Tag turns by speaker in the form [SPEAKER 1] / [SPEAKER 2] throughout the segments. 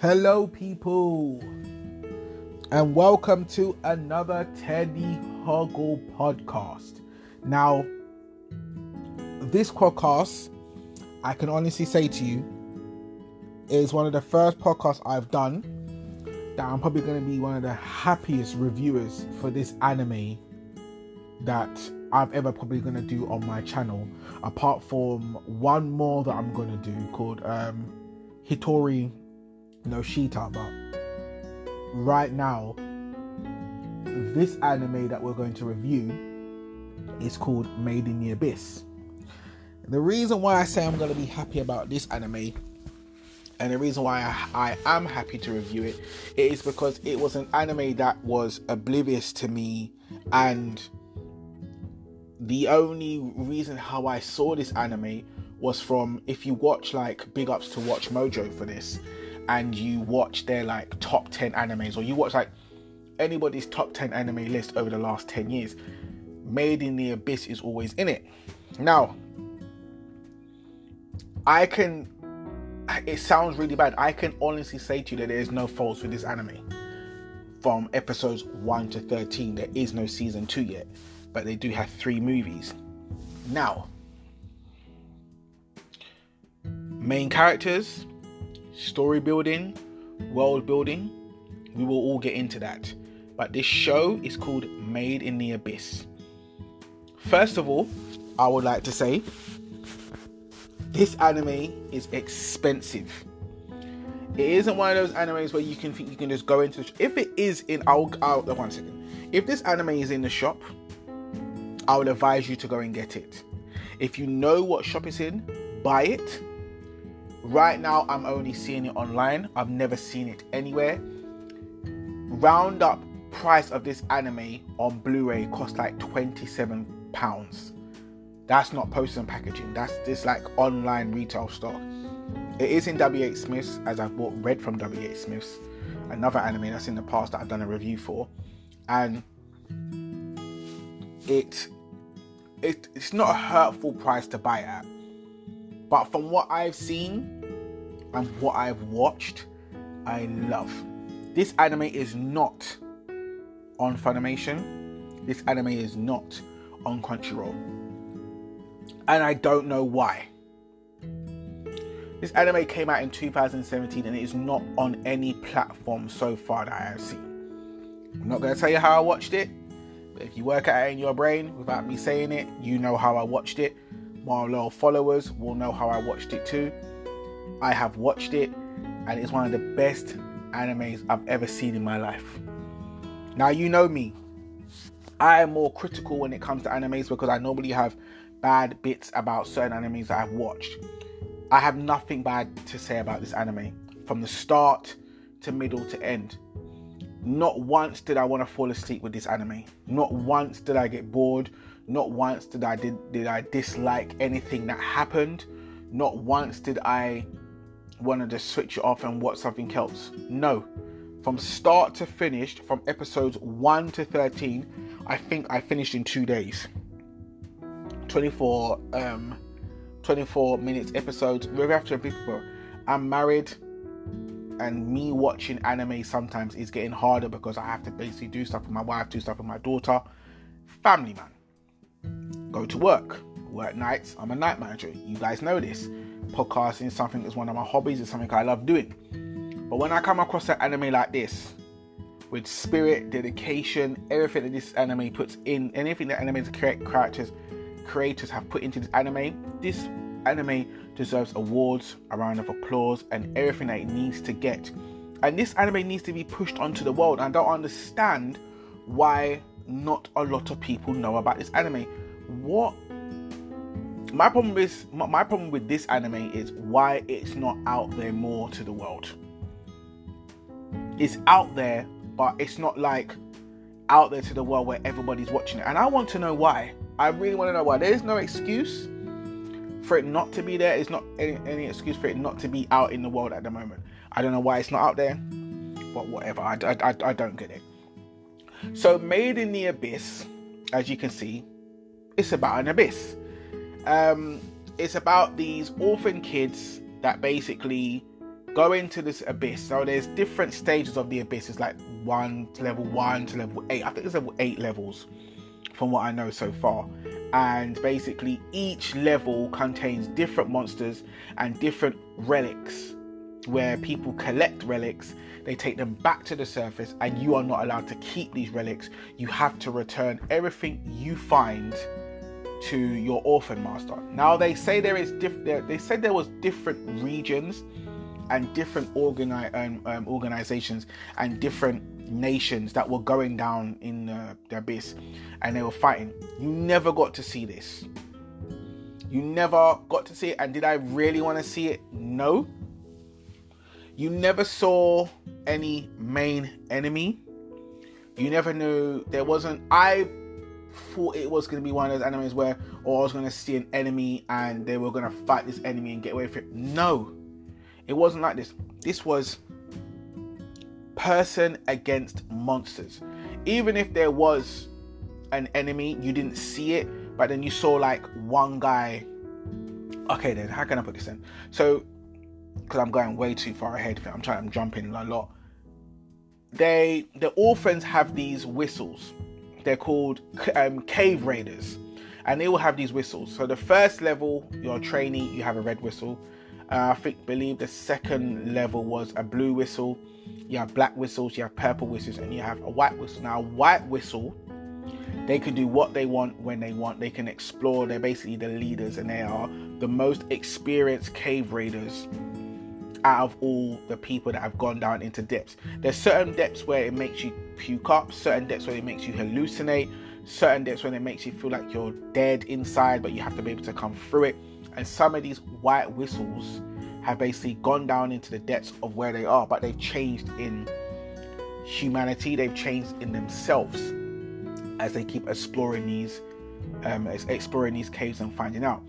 [SPEAKER 1] Hello, people, and welcome to another Teddy Hoggle podcast. Now, this podcast, I can honestly say to you, is one of the first podcasts I've done that I'm probably going to be one of the happiest reviewers for this anime that I've ever probably going to do on my channel, apart from one more that I'm going to do called um, Hitori no she Shita, but right now, this anime that we're going to review is called Made in the Abyss. The reason why I say I'm going to be happy about this anime and the reason why I, I, am happy to review it is because it was an anime that was oblivious to me and the only reason how I saw this anime was from if you watch like big ups to WatchMojo for this and you watch their like top 10 animes or you watch like anybody's top 10 anime list over the last 10 years made in the abyss is always in it. Now i can it sounds really bad. I can honestly say to you that there is no faults with this anime. From episodes 1 to 13 there is no season 2 yet but they do have three movies. Now main characters story building, world building. We will all get into that. But this show is called Made in the Abyss. First of all, I would like to say this anime is expensive. It isn't one of those animes where you can think you can just go into. The sh- if it is in, I'll, I'll one second. If this anime is in the shop, I would advise you to go and get it. If you know what shop it's in, buy it Right now, I'm only seeing it online. I've never seen it anywhere. Roundup price of this anime on Blu-ray costs like 27 pounds. That's not postage and packaging. That's this like online retail stock. It is in W.H. Smith's, as I've bought Red from W.H. Smith's, another anime that's in the past that I've done a review for, and it, it it's not a hurtful price to buy at. But from what I've seen, and what I've watched, I love. This anime is not on Funimation. This anime is not on Crunchyroll. And I don't know why. This anime came out in 2017 and it is not on any platform so far that I have seen. I'm not going to tell you how I watched it, but if you work out it in your brain without me saying it, you know how I watched it. My loyal followers will know how I watched it too. I have watched it and it's one of the best animes I've ever seen in my life. Now, you know me, I am more critical when it comes to animes because I normally have bad bits about certain animes that I've watched. I have nothing bad to say about this anime from the start to middle to end. Not once did I want to fall asleep with this anime. Not once did I get bored. Not once did I did, did I dislike anything that happened. Not once did I wanted to switch it off and watch something else. No. From start to finish, from episodes 1 to 13, I think I finished in two days. 24 um 24 minutes episodes. We have to people. I'm married and me watching anime sometimes is getting harder because I have to basically do stuff with my wife, do stuff with my daughter. Family man. Go to work. Work nights. I'm a night manager. You guys know this podcasting is something that's one of my hobbies, it's something I love doing. But when I come across an anime like this, with spirit, dedication, everything that this anime puts in, anything that anime's characters, creators have put into this anime, this anime deserves awards, a round of applause, and everything that it needs to get. And this anime needs to be pushed onto the world. I don't understand why not a lot of people know about this anime. What my problem is my problem with this anime is why it's not out there more to the world. It's out there, but it's not like out there to the world where everybody's watching it. And I want to know why. I really want to know why. There is no excuse for it not to be there. It's not any, any excuse for it not to be out in the world at the moment. I don't know why it's not out there, but whatever. I, I, I, I don't get it. So, Made in the Abyss, as you can see, it's about an abyss um, it's about these orphan kids that basically go into this abyss. So there's different stages of the abyss. It's like one to level one to level eight. I think there's level eight levels from what I know so far. And basically, each level contains different monsters and different relics where people collect relics, they take them back to the surface, and you are not allowed to keep these relics. You have to return everything you find to your orphan master. Now they say there is diff- they said there was different regions and different organi- um, um, organizations and different nations that were going down in uh, the abyss and they were fighting. You never got to see this. You never got to see it. And did I really want to see it? No. You never saw any main enemy. You never knew there wasn't. I thought it was going to be one of those enemies where, or I was going to see an enemy and they were going to fight this enemy and get away from it. No, it wasn't like this. This was person against monsters. Even if there was an enemy, you didn't see it, but then you saw like one guy. Okay, then how can I put this in? So because I'm going way too far ahead. I'm trying, I'm jumping a lot. They, the orphans have these whistles. They're called um, cave raiders, and they will have these whistles. So the first level, you're a trainee, you have a red whistle. Uh, I think, believe the second level was a blue whistle. You have black whistles, you have purple whistles, and you have a white whistle. Now, a white whistle, they can do what they want when they want. They can explore. They're basically the leaders, and they are the most experienced cave raiders out of all the people that have gone down into depths. There's certain depths where it makes you puke up, certain depths where it makes you hallucinate, certain depths where it makes you feel like you're dead inside, but you have to be able to come through it. And some of these white whistles have basically gone down into the depths of where they are, but they've changed in humanity, they've changed in themselves as they keep exploring these um, exploring these caves and finding out.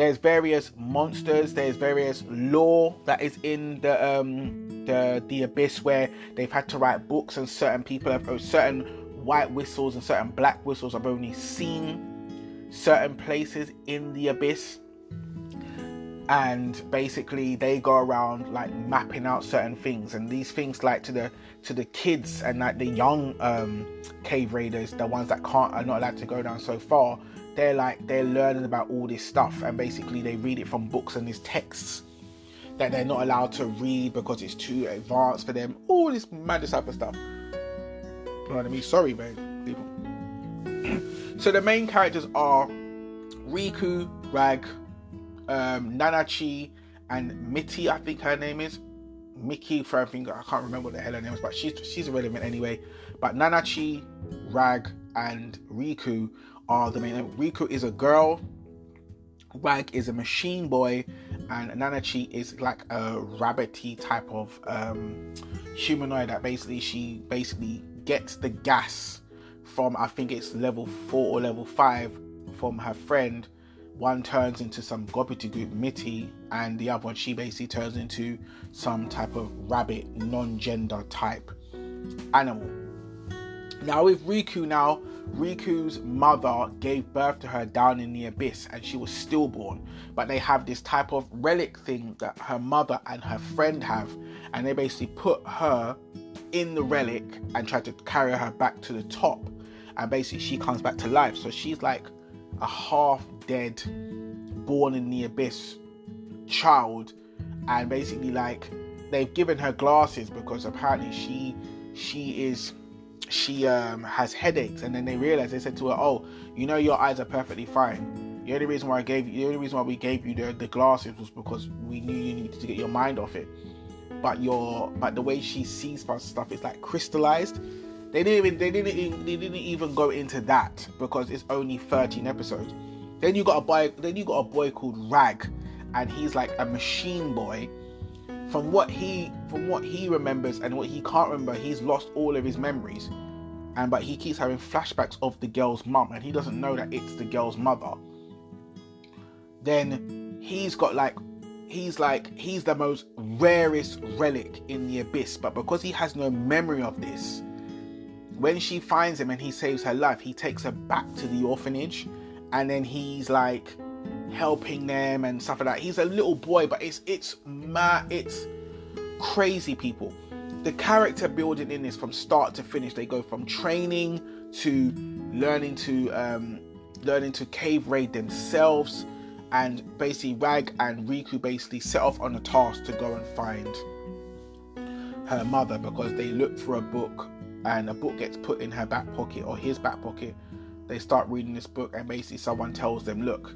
[SPEAKER 1] There's various monsters. There's various lore that is in the um, the the abyss where they've had to write books, and certain people have certain white whistles and certain black whistles have only seen certain places in the abyss and basically they go around like mapping out certain things and these things like to the to the kids and like the young um cave raiders the ones that can't are not allowed to go down so far they're like they're learning about all this stuff and basically they read it from books and these texts that they're not allowed to read because it's too advanced for them all this mad type of stuff you know what i mean sorry man people so the main characters are riku rag um, nanachi and mitty i think her name is Mickey for everything. I can't remember what the hell her name is, but she's she's irrelevant anyway. But Nanachi, Rag, and Riku are the main. Riku is a girl, Rag is a machine boy, and Nanachi is like a rabbity type of um, humanoid that basically she basically gets the gas from I think it's level four or level five from her friend. One turns into some gobbledygook Mitty, and the other one she basically turns into some type of rabbit non-gender type animal. Now with Riku now, Riku's mother gave birth to her down in the abyss and she was stillborn. But they have this type of relic thing that her mother and her friend have, and they basically put her in the relic and try to carry her back to the top. And basically, she comes back to life. So she's like a half dead, born in the abyss child, and basically, like they've given her glasses because apparently she she is she um, has headaches, and then they realized they said to her, "Oh, you know your eyes are perfectly fine. The only reason why I gave you, the only reason why we gave you the, the glasses was because we knew you needed to get your mind off it. But your but the way she sees stuff is like crystallized. They didn't even they didn't even, they didn't even go into that because it's only 13 episodes. Then you got a boy then you got a boy called Rag, and he's like a machine boy from what he from what he remembers and what he can't remember he's lost all of his memories. And but he keeps having flashbacks of the girl's mum and he doesn't know that mm. it's the girl's mother. Then he's got like he's like he's the most rarest relic in the abyss. But because he has no memory of this when she finds him and he saves her life he takes her back to the orphanage. And then he's like helping them and stuff like that. He's a little boy, but it's it's mad. It's crazy people. The character building in this from start to finish, they go from training to learning to um, learning to cave raid themselves, and basically Rag and Riku basically set off on a task to go and find her mother because they look for a book and a book gets put in her back pocket or his back pocket. They start reading this book and basically someone tells them, Look,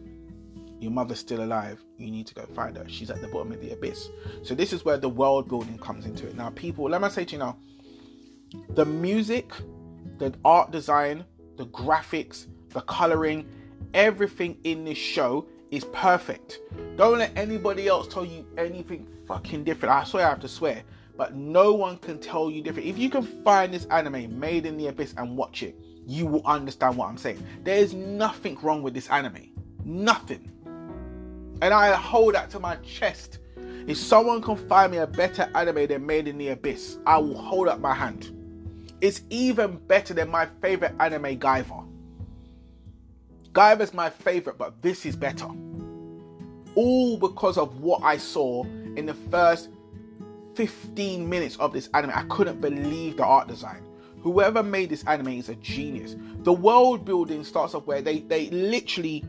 [SPEAKER 1] your mother's still alive. You need to go find her. She's at the bottom of the abyss. So this is where the world building comes into it. Now, people, let me say to you now, the music, the art design, the graphics, the coloring, everything in this show is perfect. Don't let anybody else tell you anything fucking different. I swear I have to swear but no one can tell you different. If you can find this anime made in the abyss and watch it, you will understand what I'm saying. There is nothing wrong with this anime. Nothing. And I hold that to my chest. If someone can find me a better anime than Made in the Abyss, I will hold up my hand. It's even better than my favorite anime, Guyver. Guyver's my favorite, but this is better. All because of what I saw in the first 15 minutes of this anime. I couldn't believe the art design. Whoever made this anime is a genius. The world building starts off where they they literally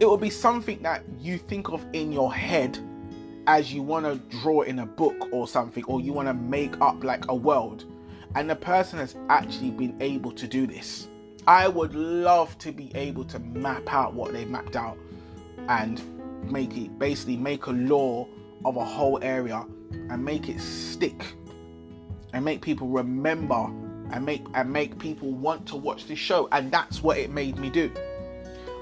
[SPEAKER 1] it will be something that you think of in your head as you want to draw in a book or something or you want to make up like a world. And the person has actually been able to do this. I would love to be able to map out what they mapped out and make it basically make a law of a whole area and make it stick and make people remember and make and make people want to watch this show. And that's what it made me do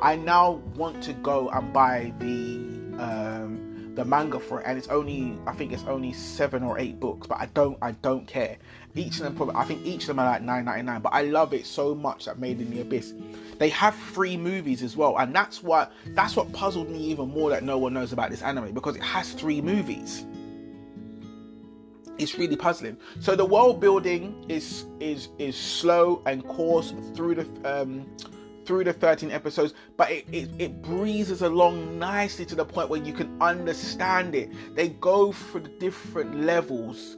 [SPEAKER 1] i now want to go and buy the um the manga for it and it's only i think it's only seven or eight books but i don't i don't care. Each of them probably i think each of them are like 9.99 but i love it so much that made in the abyss. They have three movies as well and that's what that's what puzzled me even more that no one knows about this anime because it has three movies. It's really puzzling. So the world building is is is slow and coarse through the um, through the 13 episodes, but it, it, it breezes along nicely to the point where you can understand it. They go through the different levels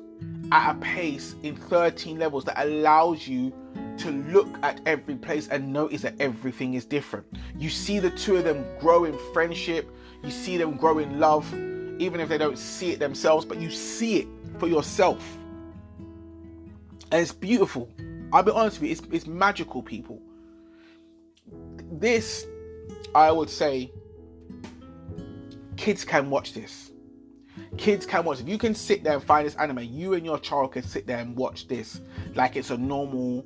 [SPEAKER 1] at a pace in 13 levels that allows you to look at every place and notice that everything is different. You see the two of them grow in friendship, you see them grow in love, even if they don't see it themselves, but you see it for yourself. And it's beautiful. I'll be honest with you, it's, it's magical, people. This, I would say, kids can watch this. Kids can watch. If you can sit there and find this anime, you and your child can sit there and watch this like it's a normal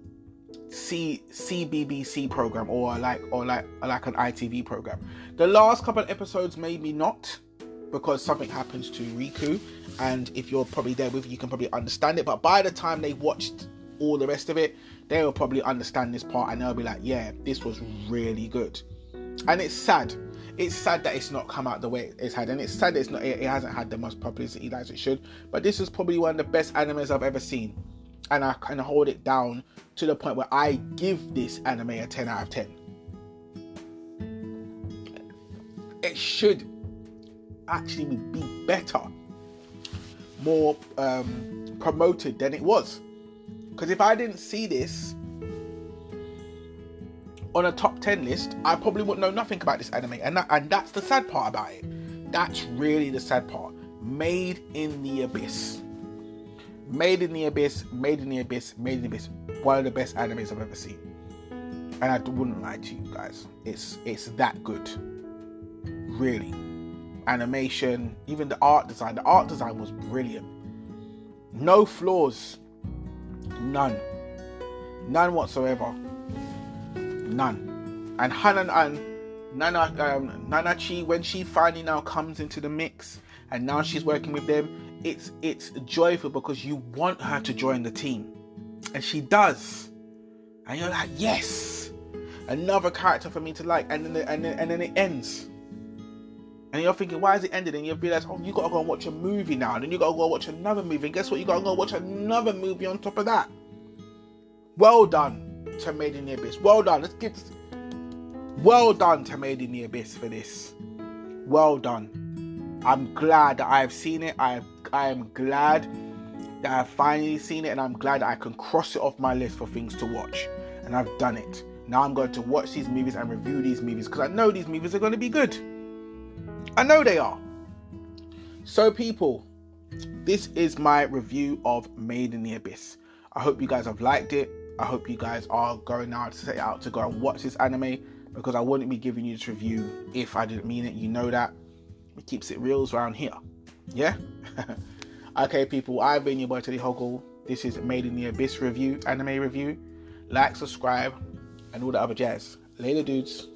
[SPEAKER 1] C CBBC program or like or like like an ITV program. The last couple of episodes maybe not because something happens to Riku, and if you're probably there with, you can probably understand it. But by the time they watched all the rest of it, they will probably understand this part, and they'll be like, "Yeah, this was really good." And it's sad. It's sad that it's not come out the way it's had, and it's sad that it's not. It, hasn't had the most publicity as it should. But this is probably one of the best animes I've ever seen, and I can hold it down to the point where I give this anime a 10 out of 10. It should actually be better, more um, promoted than it was. Because if I didn't see this on a top 10 list, I probably wouldn't know nothing about this anime. And, that, and that's the sad part about it. That's really the sad part. Made in the Abyss. Made in the Abyss, Made in the Abyss, Made in the Abyss. One of the best animes I've ever seen. And I wouldn't lie to you guys. It's it's that good. Really animation, even the art design. The art design was brilliant. No flaws. None. None whatsoever. None. And Hanan and Nana um, Nanachi, when she finally now comes into the mix and now she's working with them, it's it's joyful because you want her to join the team. And she does. And you're like, yes, another character for me to like. And then and then, and then it ends and you're thinking, why is it ended? And you realize, oh, you gotta go and watch a movie now, and then you gotta go watch another movie. And guess what? You gotta go watch another movie on top of that. Well done to Made in the Abyss. Well done. Let's give. Well done to Made in the Abyss for this. Well done. I'm glad that I've seen it. I've I am glad that I've finally seen it and I'm glad I can cross it off my list for things to watch. And I've done it. Now I'm going to watch these movies and review these movies because I know these movies are going to be good. I know they are. So, people, this is my review of Made in the Abyss. I hope you guys have liked it. I hope you guys are going now to set out to go and watch this anime because I wouldn't be giving you this review if I didn't mean it. You know that. It keeps it reals around here. Yeah? okay, people, I've been your boy Teddy Hoggle. This is Made in the Abyss review, anime review. Like, subscribe, and all the other jazz. Later, dudes.